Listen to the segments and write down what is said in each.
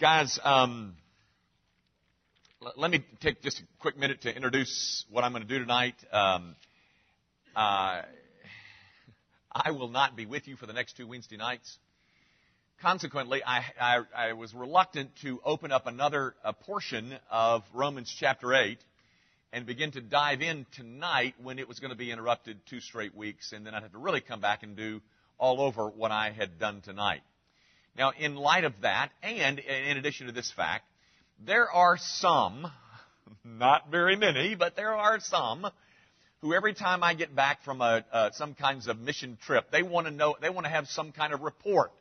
Guys, um, l- let me take just a quick minute to introduce what I'm going to do tonight. Um, uh, I will not be with you for the next two Wednesday nights. Consequently, I, I, I was reluctant to open up another portion of Romans chapter 8 and begin to dive in tonight when it was going to be interrupted two straight weeks, and then I'd have to really come back and do all over what I had done tonight. Now, in light of that, and in addition to this fact, there are some, not very many, but there are some who every time I get back from a, uh, some kinds of mission trip, they want to know, they want to have some kind of report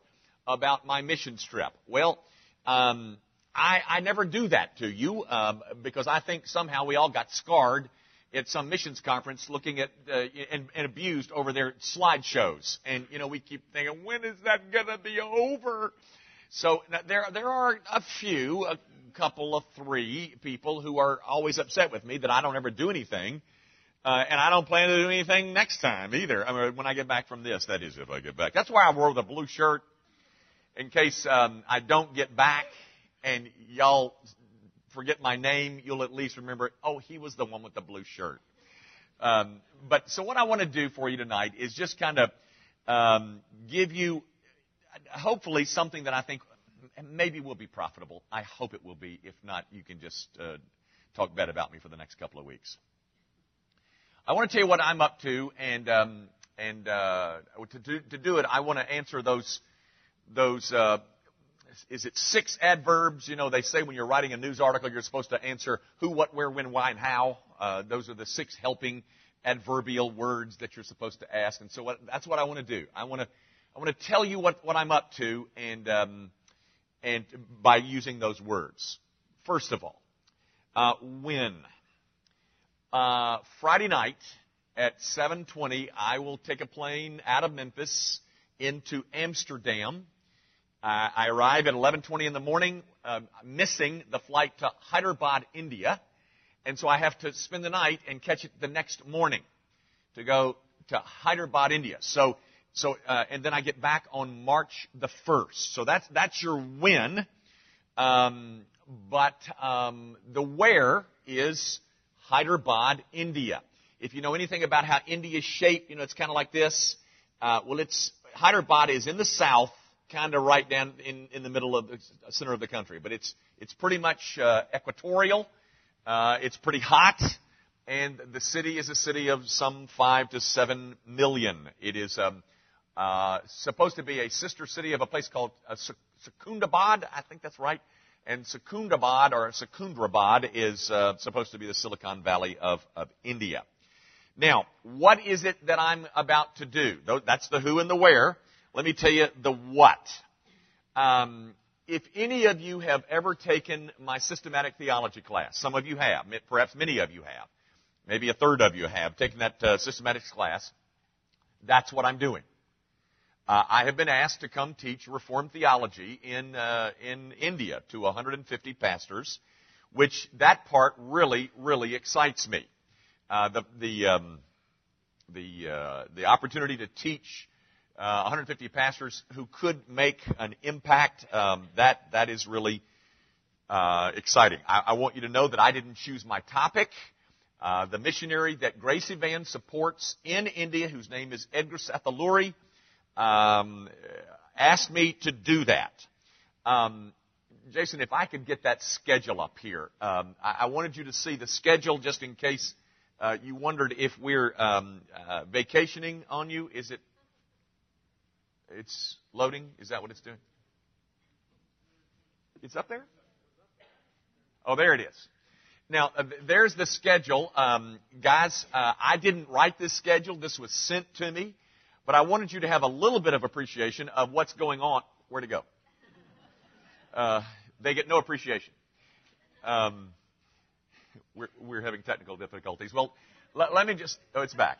about my mission trip. Well, um, I, I never do that to you um, because I think somehow we all got scarred at some missions conference looking at uh, and, and abused over their slideshows. And you know, we keep thinking, when is that going to be over? So there there are a few, a couple of three people who are always upset with me that I don't ever do anything. Uh, and I don't plan to do anything next time either. I mean, when I get back from this, that is, if I get back. That's why I wore the blue shirt in case um, I don't get back and y'all forget my name, you'll at least remember, oh, he was the one with the blue shirt. Um, but so what I want to do for you tonight is just kind of um, give you, hopefully, something that I think maybe will be profitable. I hope it will be. If not, you can just uh, talk bad about me for the next couple of weeks. I want to tell you what I'm up to, and um, and uh, to, do, to do it, I want to answer those those uh, is it six adverbs? You know, they say when you're writing a news article, you're supposed to answer who, what, where, when, why, and how. Uh, those are the six helping adverbial words that you're supposed to ask. And so what, that's what I want to do. I want to I want to tell you what, what I'm up to, and um, and by using those words. First of all, uh, when uh, Friday night at 7:20, I will take a plane out of Memphis into Amsterdam. Uh, I arrive at 11:20 in the morning, uh, missing the flight to Hyderabad, India, and so I have to spend the night and catch it the next morning to go to Hyderabad, India. So, so, uh, and then I get back on March the 1st. So that's that's your win. Um, but um, the where is Hyderabad, India. If you know anything about how India is shaped, you know it's kind of like this. Uh, well, it's Hyderabad is in the south, kind of right down in, in the middle of the center of the country. But it's it's pretty much uh, equatorial. Uh, it's pretty hot, and the city is a city of some five to seven million. It is um, uh, supposed to be a sister city of a place called uh, Secunderabad. I think that's right. And Secunderabad or Secunderabad is uh, supposed to be the Silicon Valley of, of India. Now, what is it that I'm about to do? That's the who and the where. Let me tell you the what. Um, if any of you have ever taken my systematic theology class, some of you have, perhaps many of you have, maybe a third of you have taken that uh, systematics class, that's what I'm doing. Uh, I have been asked to come teach Reformed theology in uh, in India to 150 pastors, which that part really really excites me. Uh, the the um, the uh, the opportunity to teach uh, 150 pastors who could make an impact um, that that is really uh, exciting. I, I, want you to know that I didn't choose my topic. the missionary that Grace Evan supports in India, whose name is Edgar Sathaluri, um, asked me to do that. Um, Jason, if I could get that schedule up here, um, I, I, wanted you to see the schedule just in case uh, you wondered if we're um, uh, vacationing on you. Is it? It's loading. Is that what it's doing? It's up there. Oh, there it is. Now, uh, there's the schedule. Um, guys, uh, I didn't write this schedule. This was sent to me. But I wanted you to have a little bit of appreciation of what's going on. Where to go? Uh, they get no appreciation. Um, we're, we're having technical difficulties. Well, let, let me just. Oh, it's back.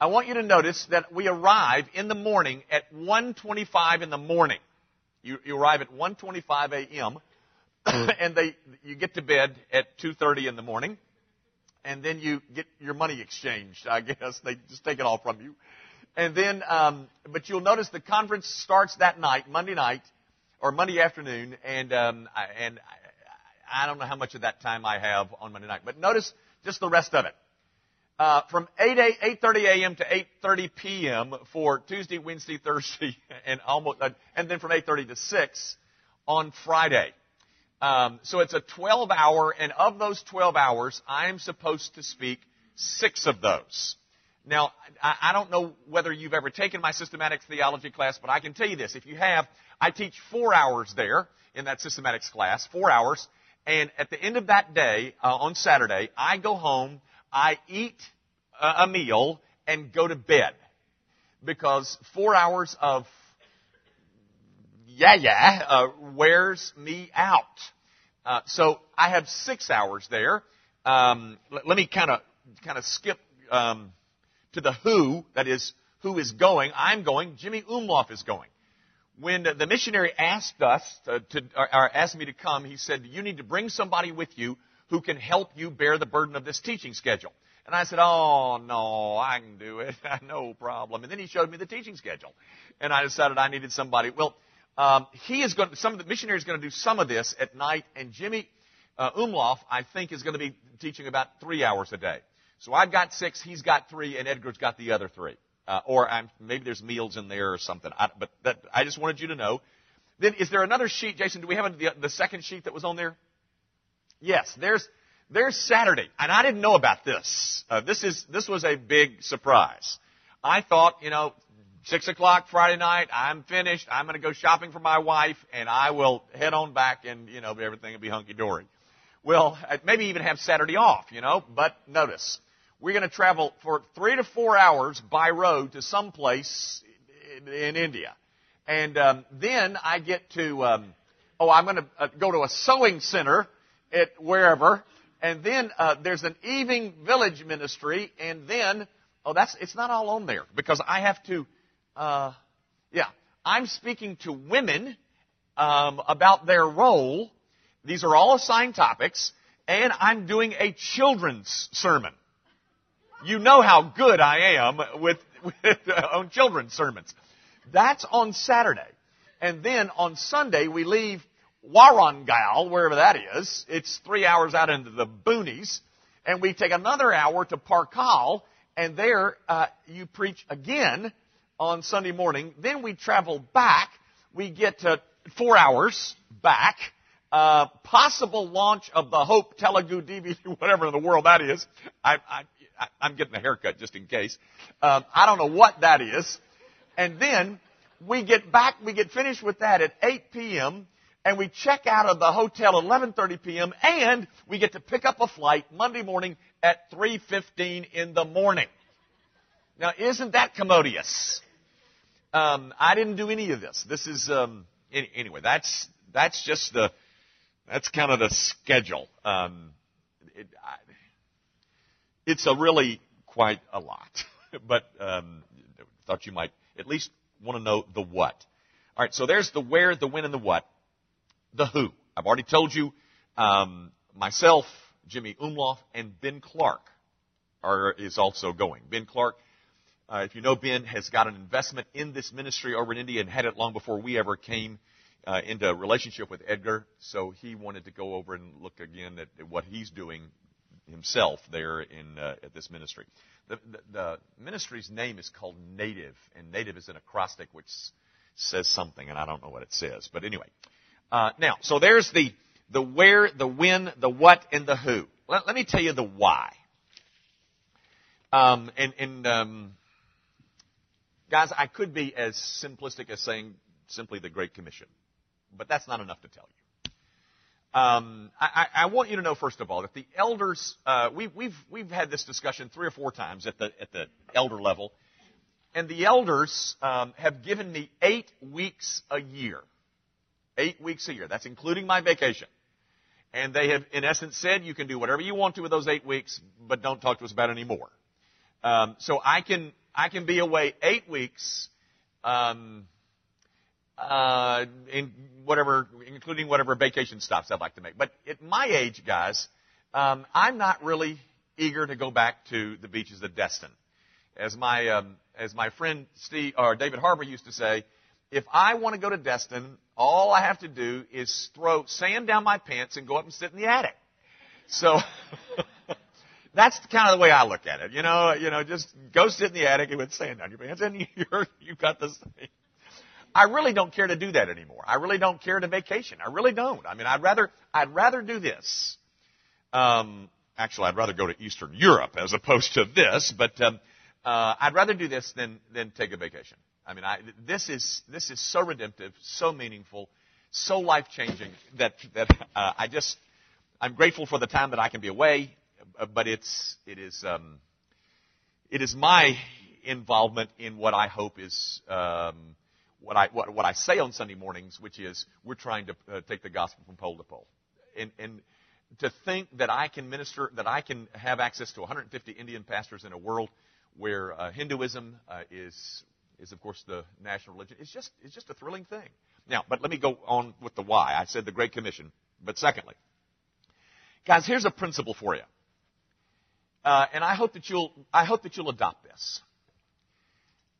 I want you to notice that we arrive in the morning at 1:25 in the morning. You, you arrive at 1:25 a.m. and they you get to bed at 2:30 in the morning and then you get your money exchanged. I guess they just take it all from you. And then, um, but you'll notice the conference starts that night, Monday night, or Monday afternoon, and um, I, and I, I don't know how much of that time I have on Monday night. But notice just the rest of it. Uh, from 8 8:30 a.m. to 8:30 p.m. for Tuesday, Wednesday, Thursday, and almost, uh, and then from 8:30 to 6 on Friday. Um, so it's a 12 hour, and of those 12 hours, I am supposed to speak six of those. Now, I, I don't know whether you've ever taken my systematic theology class, but I can tell you this. If you have, I teach four hours there in that systematics class, four hours, and at the end of that day, uh, on Saturday, I go home, I eat a meal, and go to bed. Because four hours of yeah, yeah, uh, wears me out. Uh, so I have six hours there. Um, let, let, me kind of kind of skip um, to the who. That is, who is going? I'm going. Jimmy Umloff is going. When the missionary asked us to, to or, asked me to come, he said, "You need to bring somebody with you who can help you bear the burden of this teaching schedule." And I said, Oh, no, I can do it. no problem. And then he showed me the teaching schedule. And I decided I needed somebody. Well, um, he is going. To, some of the missionary is going to do some of this at night, and Jimmy uh, Umloff, I think, is going to be teaching about three hours a day. So I've got six, he's got three, and Edgar's got the other three. Uh, or I'm, maybe there's meals in there or something. I, but that, I just wanted you to know. Then, is there another sheet, Jason? Do we have the, the second sheet that was on there? Yes, there's there's Saturday, and I didn't know about this. Uh, this is this was a big surprise. I thought, you know, Six o'clock Friday night, I'm finished. I'm going to go shopping for my wife, and I will head on back, and you know everything will be hunky dory. Well, maybe even have Saturday off, you know. But notice, we're going to travel for three to four hours by road to some place in India, and um, then I get to. Um, oh, I'm going to uh, go to a sewing center at wherever, and then uh, there's an evening village ministry, and then oh, that's it's not all on there because I have to uh, yeah, I'm speaking to women um, about their role. These are all assigned topics, and I'm doing a children's sermon. You know how good I am with, with uh, on children's sermons. That's on Saturday, and then on Sunday we leave Warangal, wherever that is. It's three hours out into the boonies, and we take another hour to Parkal, and there uh, you preach again on Sunday morning. Then we travel back. We get to four hours back. Uh, possible launch of the Hope Telugu DVD, whatever in the world that is. I, I, I'm getting a haircut just in case. Um, I don't know what that is. And then we get back, we get finished with that at 8 p.m. and we check out of the hotel at 11:30 p.m. and we get to pick up a flight Monday morning at 3:15 in the morning. Now, isn't that commodious? Um, I didn't do any of this. This is um, any, anyway. That's that's just the that's kind of the schedule. Um, it, I, it's a really quite a lot, but um, thought you might at least want to know the what. All right, so there's the where, the when, and the what. The who. I've already told you. Um, myself, Jimmy Umloff, and Ben Clark are is also going. Ben Clark uh, if you know Ben has got an investment in this ministry over in India and had it long before we ever came uh, into relationship with Edgar. So he wanted to go over and look again at, at what he's doing himself there in uh, at this ministry. The, the, the, ministry's name is called Native, and Native is an acrostic which says something, and I don't know what it says. But anyway, uh, now so there's the the where, the when, the what, and the who. Let, let me tell you the why. Um, and, and um, Guys, I could be as simplistic as saying simply the Great Commission, but that's not enough to tell you. Um, I, I, want you to know first of all that the elders uh, we, we've we've had this discussion three or four times at the at the elder level, and the elders um, have given me eight weeks a year, eight weeks a year. That's including my vacation, and they have in essence said you can do whatever you want to with those eight weeks, but don't talk to us about it anymore. Um, so I can I can be away eight weeks, um, uh, in whatever, including whatever vacation stops I'd like to make. But at my age, guys, um, I'm not really eager to go back to the beaches of Destin. As my um, as my friend Steve or David Harbour used to say, if I want to go to Destin, all I have to do is throw sand down my pants and go up and sit in the attic. So that's kind of the way I look at it. You know, you know, just go sit in the attic and with sand down your pants, and you're you've got this thing. I really don't care to do that anymore. I really don't care to vacation. I really don't. I mean, I'd rather I'd rather do this. Um, actually, I'd rather go to Eastern Europe as opposed to this, but um, uh, I'd rather do this than than take a vacation. I mean, I, this is this is so redemptive, so meaningful, so life changing that that uh, I just I'm grateful for the time that I can be away, but it's it is um, it is my involvement in what I hope is um, what I what, what I say on Sunday mornings, which is we're trying to uh, take the gospel from pole to pole, and and to think that I can minister, that I can have access to 150 Indian pastors in a world where uh, Hinduism uh, is is of course the national religion. It's just it's just a thrilling thing. Now, but let me go on with the why. I said the Great Commission, but secondly, guys, here's a principle for you, uh, and I hope that you'll I hope that you'll adopt this.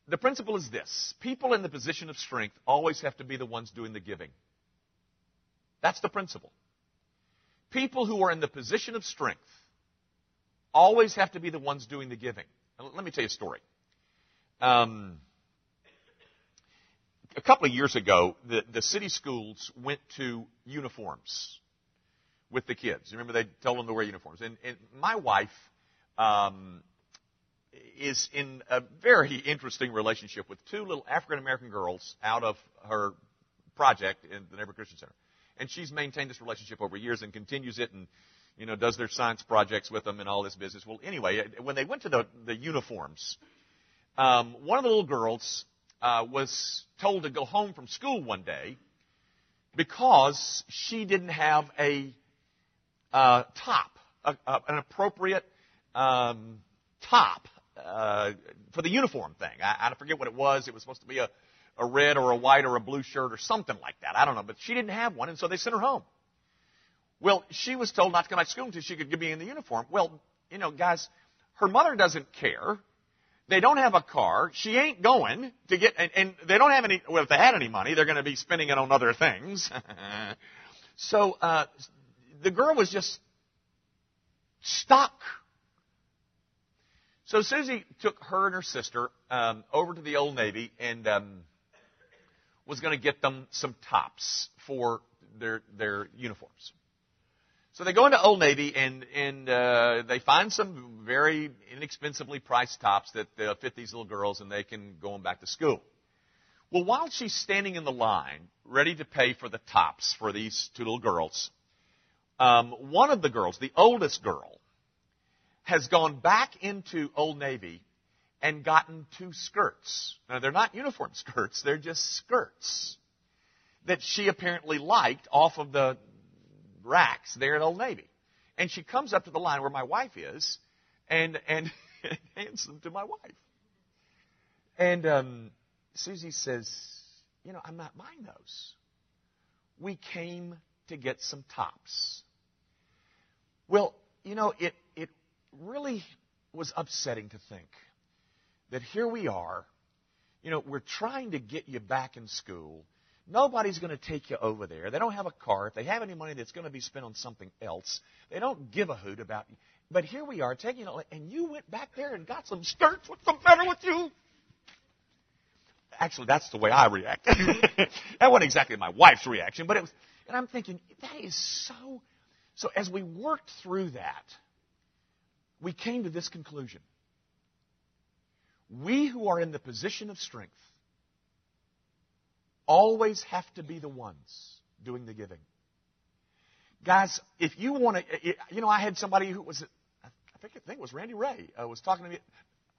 The principle is this: people in the position of strength always have to be the ones doing the giving. That's the principle. People who are in the position of strength always have to be the ones doing the giving. Let me tell you a story. Um, a couple of years ago, the, the city schools went to uniforms with the kids. You remember, they told them to wear uniforms. And, and my wife um, is in a very interesting relationship with two little African American girls out of her project in the Neighborhood Christian Center. And she's maintained this relationship over years and continues it and, you know, does their science projects with them and all this business. Well, anyway, when they went to the, the uniforms, um, one of the little girls uh, was told to go home from school one day because she didn't have a uh, top, a, a, an appropriate um, top uh, for the uniform thing. I, I forget what it was. It was supposed to be a, a red or a white or a blue shirt or something like that. I don't know, but she didn't have one, and so they sent her home. Well, she was told not to come back to school until she could be in the uniform. Well, you know, guys, her mother doesn't care they don't have a car. She ain't going to get, and, and they don't have any, well, if they had any money, they're going to be spending it on other things. so, uh, the girl was just stuck. So Susie took her and her sister um, over to the Old Navy and um, was going to get them some tops for their their uniforms. So they go into Old Navy and and uh, they find some very inexpensively priced tops that uh, fit these little girls, and they can go on back to school. Well, while she's standing in the line, ready to pay for the tops for these two little girls, um, one of the girls, the oldest girl, has gone back into Old Navy and gotten two skirts. Now they're not uniform skirts; they're just skirts that she apparently liked off of the racks there at Old Navy. And she comes up to the line where my wife is and, and hands them to my wife. And um, Susie says, You know, I'm not buying those. We came to get some tops. Well, you know, it, it really was upsetting to think that here we are, you know, we're trying to get you back in school Nobody's going to take you over there. They don't have a car. If they have any money that's going to be spent on something else, they don't give a hoot about you. But here we are taking it, and you went back there and got some skirts. What's the matter with you? Actually, that's the way I reacted. that wasn't exactly my wife's reaction, but it was. And I'm thinking that is so. So as we worked through that, we came to this conclusion. We who are in the position of strength always have to be the ones doing the giving. Guys, if you want to, you know, I had somebody who was, I think, I think it was Randy Ray, uh, was talking to me.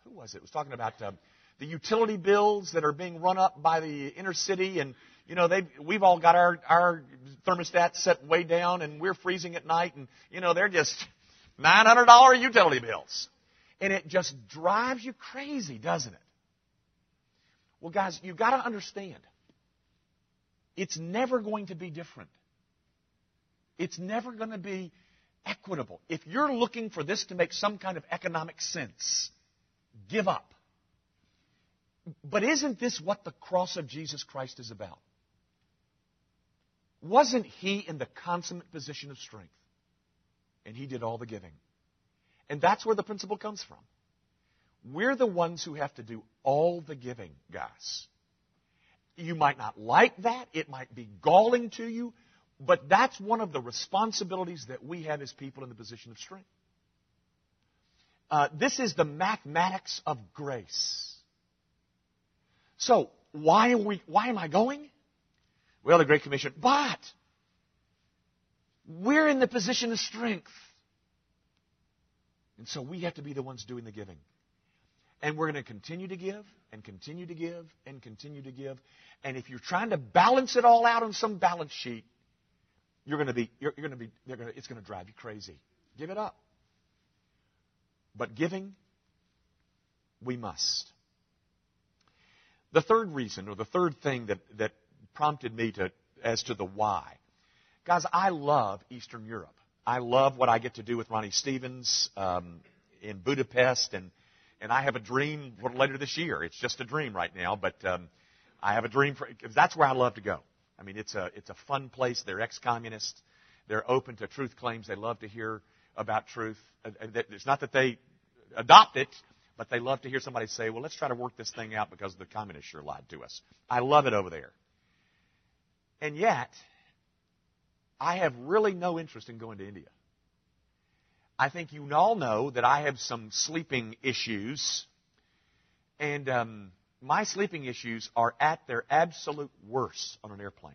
Who was it? Was talking about um, the utility bills that are being run up by the inner city, and you know, they we've all got our our thermostats set way down, and we're freezing at night, and you know, they're just nine hundred dollar utility bills, and it just drives you crazy, doesn't it? Well, guys, you've got to understand it's never going to be different. It's never going to be equitable. If you're looking for this to make some kind of economic sense, give up. But isn't this what the cross of Jesus Christ is about? Wasn't he in the consummate position of strength? And he did all the giving. And that's where the principle comes from. We're the ones who have to do all the giving, guys. You might not like that. It might be galling to you. But that's one of the responsibilities that we have as people in the position of strength. Uh, this is the mathematics of grace. So, why, are we, why am I going? Well, the Great Commission. But, we're in the position of strength. And so we have to be the ones doing the giving. And we're going to continue to give and continue to give and continue to give. And if you're trying to balance it all out on some balance sheet, you're going to be, you're, you're going to be, going to, it's going to drive you crazy. Give it up. But giving, we must. The third reason, or the third thing that, that prompted me to, as to the why. Guys, I love Eastern Europe. I love what I get to do with Ronnie Stevens um, in Budapest, and and I have a dream for later this year. It's just a dream right now, but um, I have a dream for that's where I love to go. I mean, it's a it's a fun place. They're ex-communists. They're open to truth claims. They love to hear about truth. It's not that they adopt it, but they love to hear somebody say, "Well, let's try to work this thing out because the communists sure lied to us." I love it over there. And yet, I have really no interest in going to India. I think you all know that I have some sleeping issues, and um, my sleeping issues are at their absolute worst on an airplane.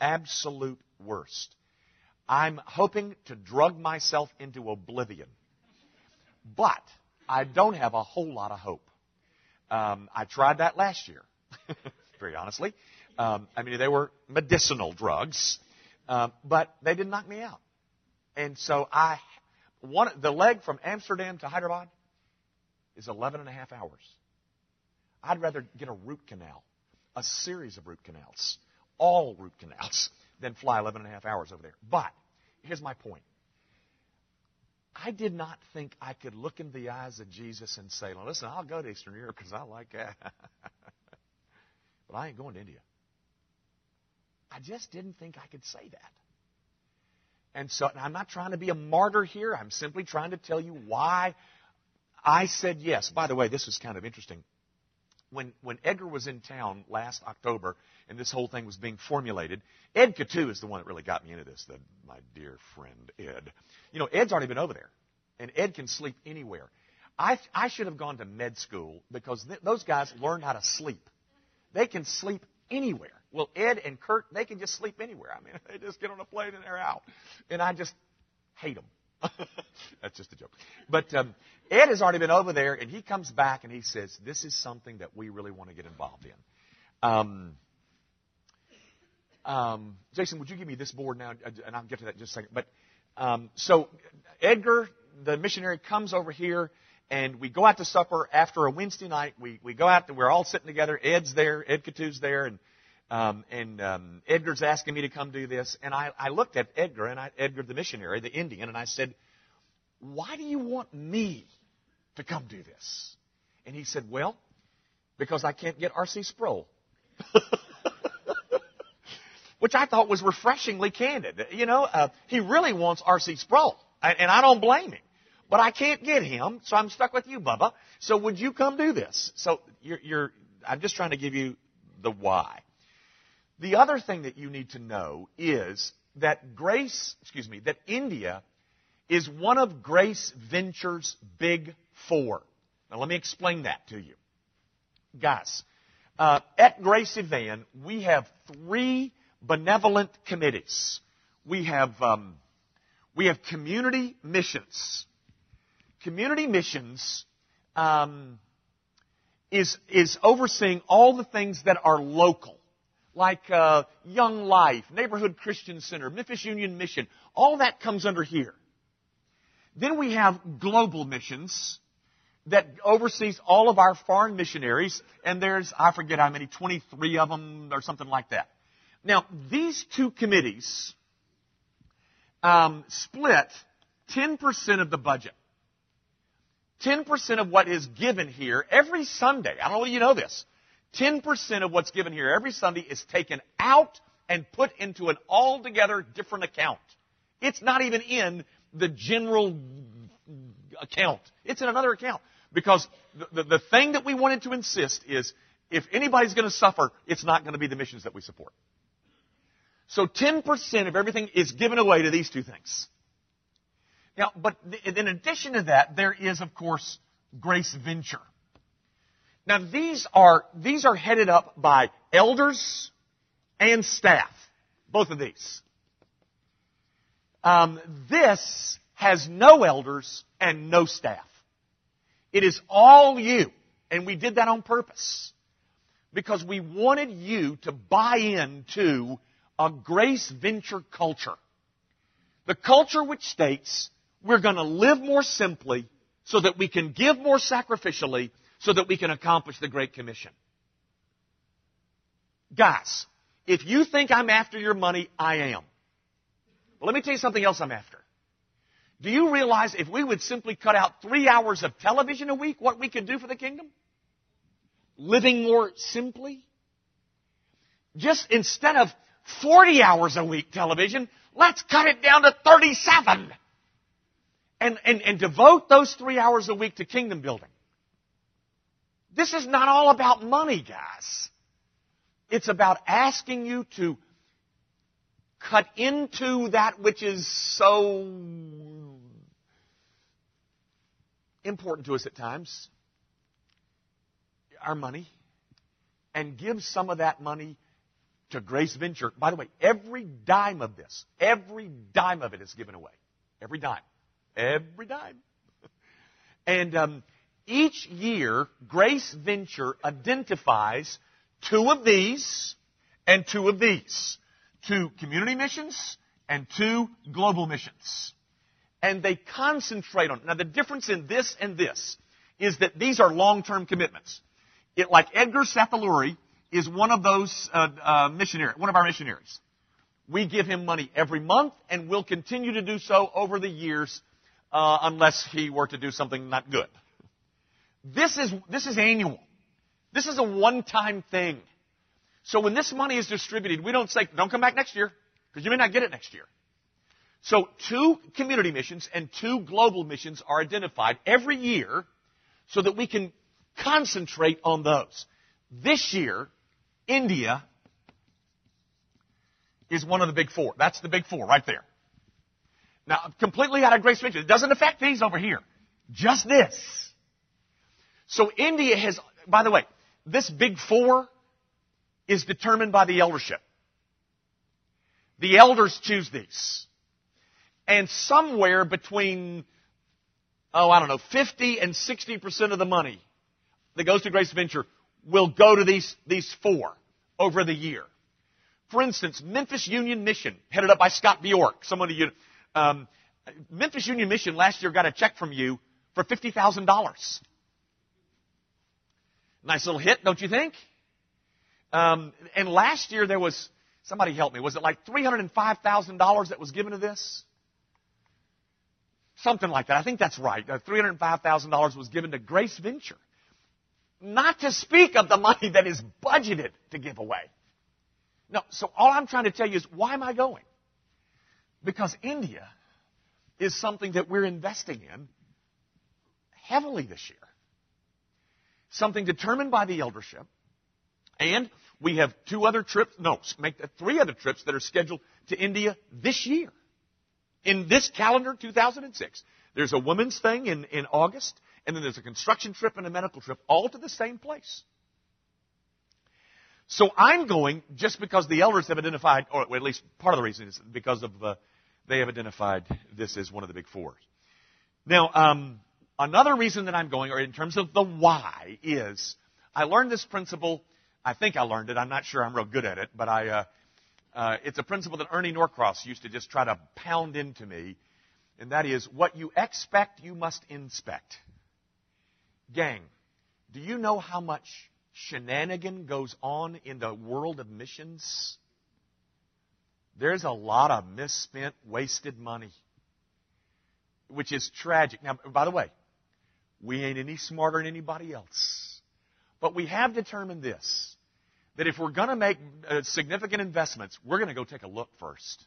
Absolute worst. I'm hoping to drug myself into oblivion. But I don't have a whole lot of hope. Um, I tried that last year, very honestly. Um, I mean, they were medicinal drugs, um, but they didn't knock me out. And so I, one, the leg from Amsterdam to Hyderabad is 11 and a half hours. I'd rather get a root canal, a series of root canals, all root canals, than fly 11 and a half hours over there. But here's my point. I did not think I could look in the eyes of Jesus and say, well, listen, I'll go to Eastern Europe because I like that. but I ain't going to India. I just didn't think I could say that. And so and I'm not trying to be a martyr here. I'm simply trying to tell you why I said yes. By the way, this was kind of interesting. When, when Edgar was in town last October and this whole thing was being formulated, Ed Catu is the one that really got me into this, the, my dear friend Ed. You know, Ed's already been over there, and Ed can sleep anywhere. I, I should have gone to med school because th- those guys learned how to sleep. They can sleep anywhere. Well, Ed and Kurt, they can just sleep anywhere. I mean, they just get on a plane and they're out. And I just hate them. That's just a joke. But um, Ed has already been over there, and he comes back and he says, "This is something that we really want to get involved in." Um, um, Jason, would you give me this board now, and I'll get to that in just a second. But um, so Edgar, the missionary, comes over here, and we go out to supper after a Wednesday night. We we go out, we're all sitting together. Ed's there, Ed Catu's there, and um, and um, Edgar's asking me to come do this. And I, I looked at Edgar, and I, Edgar the missionary, the Indian, and I said, "Why do you want me to come do this?" And he said, "Well, because I can't get R.C. Sproul." Which I thought was refreshingly candid. You know, uh, he really wants R.C. Sproul, and I don't blame him. But I can't get him, so I'm stuck with you, Bubba. So would you come do this? So you're, you're I'm just trying to give you the why. The other thing that you need to know is that Grace, excuse me, that India is one of Grace Venture's big four. Now let me explain that to you. Guys, uh, at Grace Evan, we have three benevolent committees. We have, um, we have community missions. Community missions um, is, is overseeing all the things that are local like uh, Young Life, Neighborhood Christian Center, Memphis Union Mission. All that comes under here. Then we have global missions that oversees all of our foreign missionaries, and there's, I forget how many, 23 of them or something like that. Now, these two committees um, split 10% of the budget. 10% of what is given here every Sunday, I don't know whether you know this, 10% of what's given here every Sunday is taken out and put into an altogether different account. It's not even in the general account. It's in another account. Because the, the, the thing that we wanted to insist is if anybody's going to suffer, it's not going to be the missions that we support. So 10% of everything is given away to these two things. Now, but in addition to that, there is, of course, Grace Venture. Now, these are, these are headed up by elders and staff. Both of these. Um, this has no elders and no staff. It is all you. And we did that on purpose. Because we wanted you to buy into a grace venture culture. The culture which states we're going to live more simply so that we can give more sacrificially so that we can accomplish the Great Commission. Guys, if you think I'm after your money, I am. But let me tell you something else I'm after. Do you realize if we would simply cut out three hours of television a week, what we could do for the kingdom? Living more simply? Just instead of 40 hours a week television, let's cut it down to 37. And, and, and devote those three hours a week to kingdom building. This is not all about money, guys. It's about asking you to cut into that which is so important to us at times, our money, and give some of that money to Grace Venture. By the way, every dime of this, every dime of it is given away. Every dime. Every dime. and um, each year, Grace Venture identifies two of these and two of these. Two community missions and two global missions. And they concentrate on it. Now the difference in this and this is that these are long-term commitments. It, like Edgar Sethalouri is one of those uh, uh, missionaries, one of our missionaries. We give him money every month, and we'll continue to do so over the years, uh, unless he were to do something not good. This is this is annual. This is a one-time thing. So when this money is distributed, we don't say, "Don't come back next year," because you may not get it next year. So two community missions and two global missions are identified every year, so that we can concentrate on those. This year, India is one of the big four. That's the big four right there. Now, completely out of grace. It doesn't affect these over here. Just this. So India has, by the way, this big four is determined by the eldership. The elders choose these. And somewhere between, oh, I don't know, 50 and 60% of the money that goes to Grace Venture will go to these, these four over the year. For instance, Memphis Union Mission, headed up by Scott Bjork. Someone you, um, Memphis Union Mission last year got a check from you for $50,000. Nice little hit, don't you think? Um, and last year there was, somebody help me, was it like $305,000 that was given to this? Something like that. I think that's right. Uh, $305,000 was given to Grace Venture. Not to speak of the money that is budgeted to give away. No, so all I'm trying to tell you is why am I going? Because India is something that we're investing in heavily this year. Something determined by the eldership. And we have two other trips, no, make three other trips that are scheduled to India this year. In this calendar, 2006. There's a women's thing in, in August, and then there's a construction trip and a medical trip, all to the same place. So I'm going just because the elders have identified, or at least part of the reason is because of uh, they have identified this as one of the big fours. Now, um, another reason that I'm going, or in terms of the why, is I learned this principle. I think I learned it. I'm not sure I'm real good at it, but I. Uh, uh, it's a principle that Ernie Norcross used to just try to pound into me, and that is what you expect, you must inspect. Gang, do you know how much shenanigan goes on in the world of missions? There's a lot of misspent, wasted money, which is tragic. Now, by the way, We ain't any smarter than anybody else. But we have determined this that if we're going to make uh, significant investments, we're going to go take a look first.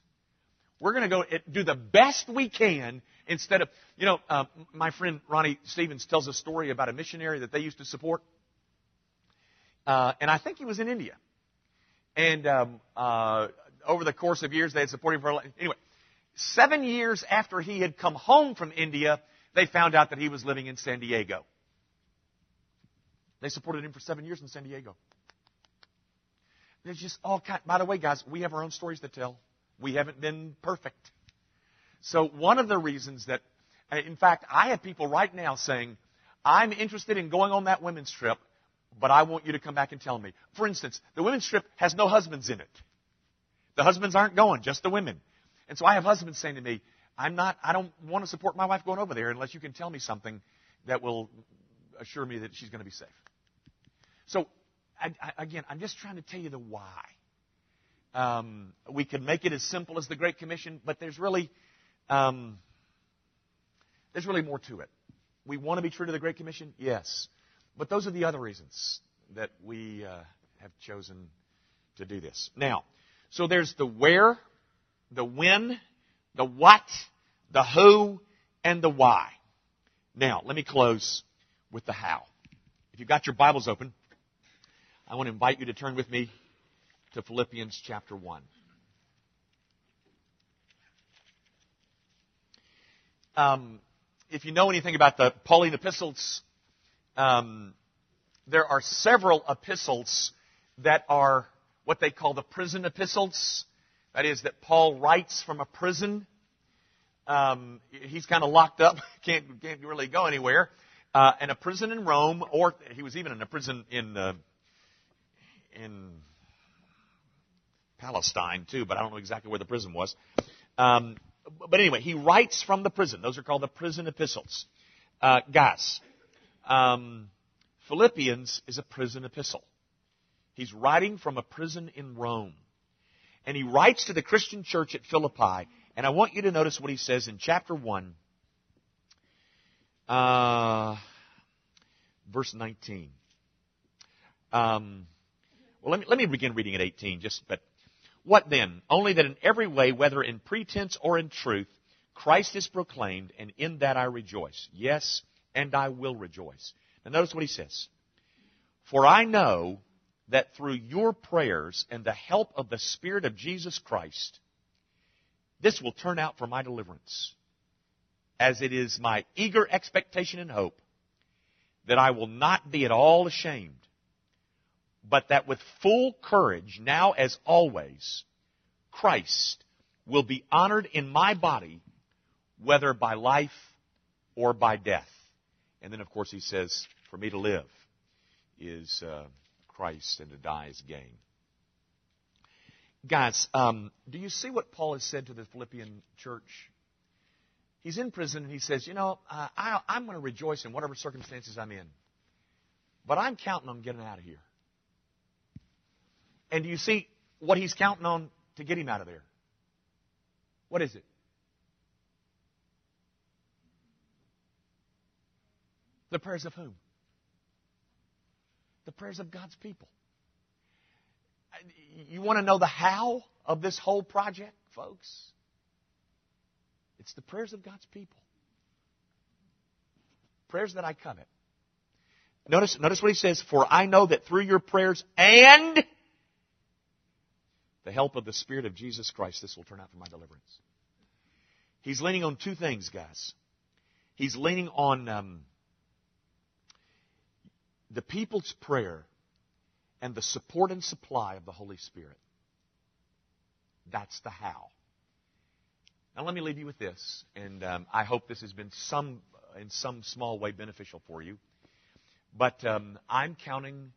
We're going to go do the best we can instead of, you know, uh, my friend Ronnie Stevens tells a story about a missionary that they used to support. Uh, and I think he was in India. And um, uh, over the course of years, they had supported him for anyway. Seven years after he had come home from India, they found out that he was living in San Diego. They supported him for seven years in San Diego. There's just all kind. By the way, guys, we have our own stories to tell. We haven't been perfect. So one of the reasons that, uh, in fact, I have people right now saying, I'm interested in going on that women's trip, but I want you to come back and tell me. For instance, the women's trip has no husbands in it. The husbands aren't going, just the women. And so I have husbands saying to me, I'm not, I don't want to support my wife going over there unless you can tell me something that will assure me that she's going to be safe. So I, I, again, I'm just trying to tell you the why. Um, we could make it as simple as the Great Commission, but there's really, um, there's really more to it. We want to be true to the Great Commission, yes, but those are the other reasons that we uh, have chosen to do this. Now, so there's the where, the when, the what, the who, and the why. Now, let me close with the how. If you've got your Bibles open, I want to invite you to turn with me to Philippians chapter 1. Um, if you know anything about the Pauline epistles, um, there are several epistles that are what they call the prison epistles. That is, that Paul writes from a prison. Um, he's kind of locked up, can't, can't really go anywhere. Uh, in a prison in Rome, or he was even in a prison in uh, in Palestine too, but I don't know exactly where the prison was. Um, but anyway, he writes from the prison. Those are called the prison epistles. Uh, guys, um, Philippians is a prison epistle. He's writing from a prison in Rome. And he writes to the Christian church at Philippi. And I want you to notice what he says in chapter 1, uh, verse 19. Um, well, let me, let me begin reading at 18, just, but what then? Only that in every way, whether in pretense or in truth, Christ is proclaimed, and in that I rejoice. Yes, and I will rejoice. Now notice what he says. For I know that through your prayers and the help of the Spirit of Jesus Christ, this will turn out for my deliverance, as it is my eager expectation and hope that I will not be at all ashamed but that with full courage, now as always, Christ will be honored in my body, whether by life or by death. And then, of course, he says, for me to live is uh, Christ and to die is gain. Guys, um, do you see what Paul has said to the Philippian church? He's in prison and he says, You know, uh, I, I'm going to rejoice in whatever circumstances I'm in, but I'm counting on getting out of here. And do you see what he's counting on to get him out of there? What is it? The prayers of whom? The prayers of God's people. You want to know the how of this whole project, folks? It's the prayers of God's people. Prayers that I covet. Notice, notice what he says, for I know that through your prayers and the help of the Spirit of Jesus Christ, this will turn out for my deliverance. He's leaning on two things, guys. He's leaning on um, the people's prayer and the support and supply of the Holy Spirit. That's the how. Now, let me leave you with this, and um, I hope this has been some, in some small way beneficial for you. But um, I'm counting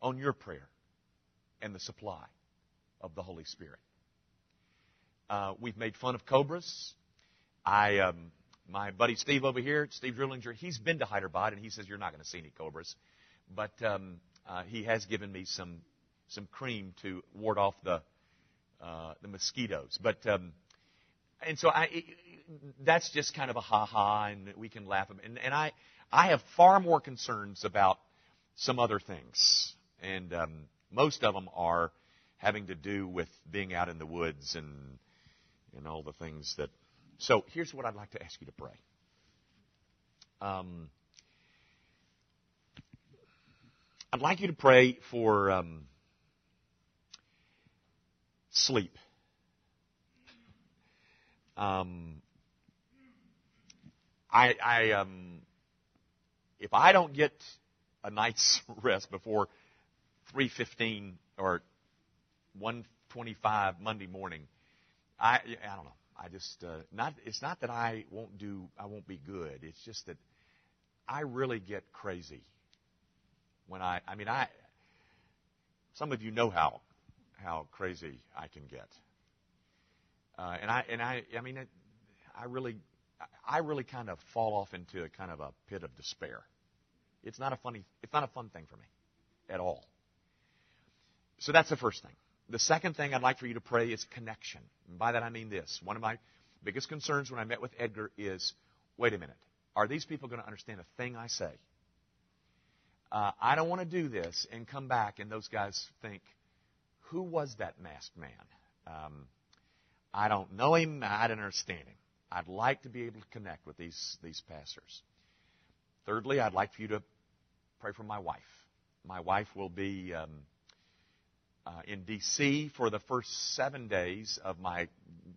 on your prayer and the supply of the Holy Spirit. Uh, we've made fun of cobras. I, um, my buddy Steve over here, Steve Drillinger, he's been to Hyderabad and he says you're not going to see any cobras, but um, uh, he has given me some some cream to ward off the uh, the mosquitoes. But um, and so I, that's just kind of a ha ha, and we can laugh. And, and I I have far more concerns about some other things, and um, most of them are having to do with being out in the woods and and all the things that. So here's what I'd like to ask you to pray. Um, I'd like you to pray for um, sleep. Um, I, I um, if I don't get a night's rest before 3:15 or 1:25 Monday morning, I I don't know. I just uh, not. It's not that I won't do. I won't be good. It's just that I really get crazy when I. I mean, I. Some of you know how how crazy I can get, uh, and I and I. I mean, it, I really. I really kind of fall off into a kind of a pit of despair. It's not a funny. It's not a fun thing for me, at all. So that's the first thing. The second thing I'd like for you to pray is connection. And by that I mean this. One of my biggest concerns when I met with Edgar is wait a minute. Are these people going to understand a thing I say? Uh, I don't want to do this and come back and those guys think, who was that masked man? Um, I don't know him. I don't understand him. I'd like to be able to connect with these, these pastors. Thirdly, I'd like for you to pray for my wife. My wife will be um, uh, in D.C. for the first seven days of my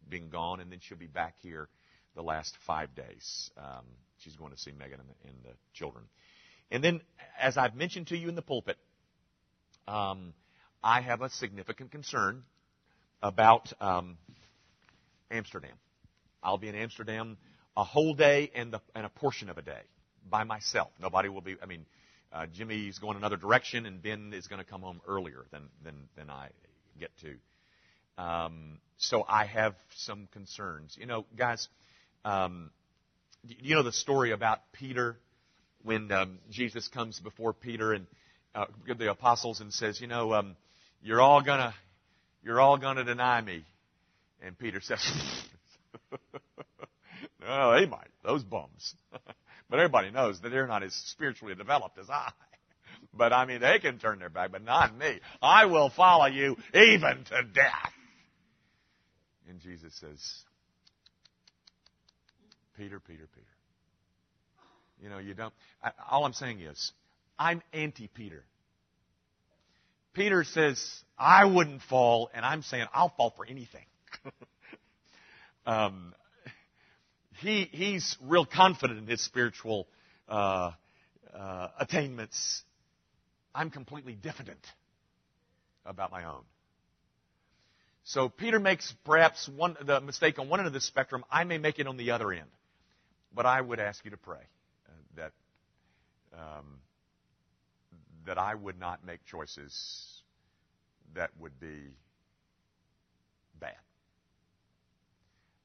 being gone, and then she'll be back here the last five days. Um, she's going to see Megan and the, and the, children. And then, as I've mentioned to you in the pulpit, um, I have a significant concern about um, Amsterdam. I'll be in Amsterdam a whole day and, the, and a portion of a day by myself. Nobody will be. I mean, uh, Jimmy's going another direction, and Ben is going to come home earlier than than than I get to. Um, so I have some concerns. You know, guys, um, you know the story about Peter when um, Jesus comes before Peter and uh, the apostles and says, you know, um, you're all gonna you're all gonna deny me, and Peter says, no, they might, those bums. But everybody knows that they're not as spiritually developed as I. But I mean, they can turn their back, but not me. I will follow you even to death. And Jesus says, Peter, Peter, Peter. You know, you don't. I, all I'm saying is, I'm anti Peter. Peter says, I wouldn't fall, and I'm saying, I'll fall for anything. um, he, he's real confident in his spiritual uh, uh, attainments. I'm completely diffident about my own. So Peter makes perhaps one, the mistake on one end of the spectrum. I may make it on the other end. But I would ask you to pray uh, that, um, that I would not make choices that would be bad.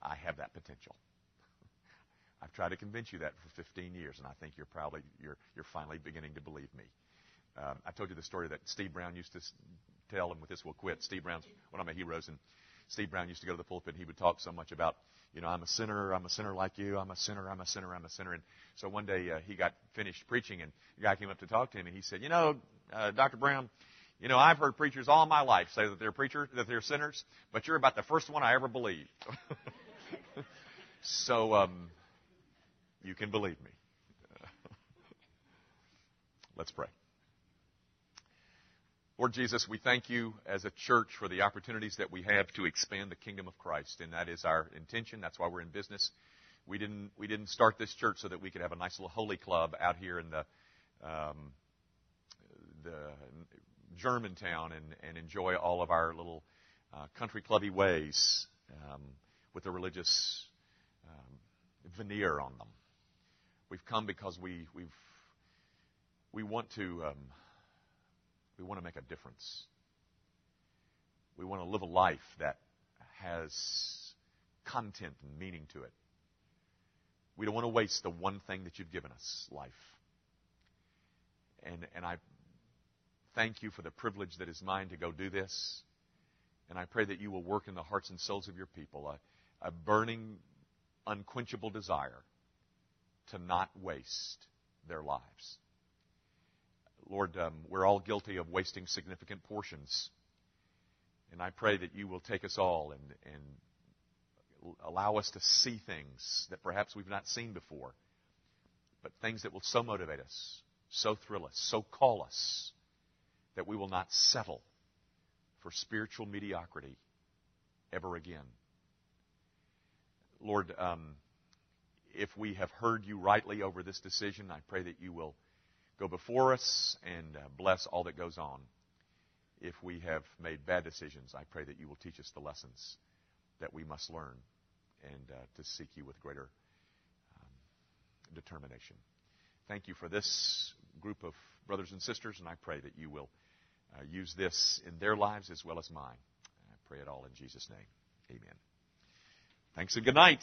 I have that potential. I've tried to convince you that for 15 years, and I think you're probably you're you're finally beginning to believe me. Um, I told you the story that Steve Brown used to tell, and with this we'll quit. Steve Brown's one of my heroes, and Steve Brown used to go to the pulpit, and he would talk so much about, you know, I'm a sinner, I'm a sinner like you, I'm a sinner, I'm a sinner, I'm a sinner. And so one day uh, he got finished preaching, and a guy came up to talk to him, and he said, you know, uh, Dr. Brown, you know, I've heard preachers all my life say that they're preachers, that they're sinners, but you're about the first one I ever believed. so, um, you can believe me. Let's pray. Lord Jesus, we thank you as a church for the opportunities that we have to expand the kingdom of Christ, and that is our intention. That's why we're in business. We didn't we didn't start this church so that we could have a nice little holy club out here in the um, the Germantown and, and enjoy all of our little uh, country clubby ways um, with a religious um, veneer on them. We've come because we we've we want to um, we want to make a difference. We want to live a life that has content and meaning to it. We don't want to waste the one thing that you've given us, life. And and I thank you for the privilege that is mine to go do this. And I pray that you will work in the hearts and souls of your people a, a burning, unquenchable desire to not waste their lives. Lord, um, we're all guilty of wasting significant portions. And I pray that you will take us all and, and allow us to see things that perhaps we've not seen before, but things that will so motivate us, so thrill us, so call us, that we will not settle for spiritual mediocrity ever again. Lord, um, if we have heard you rightly over this decision, I pray that you will go before us and uh, bless all that goes on. If we have made bad decisions, I pray that you will teach us the lessons that we must learn and uh, to seek you with greater um, determination. Thank you for this group of brothers and sisters, and I pray that you will uh, use this in their lives as well as mine. I pray it all in Jesus' name. Amen. Thanks and good night.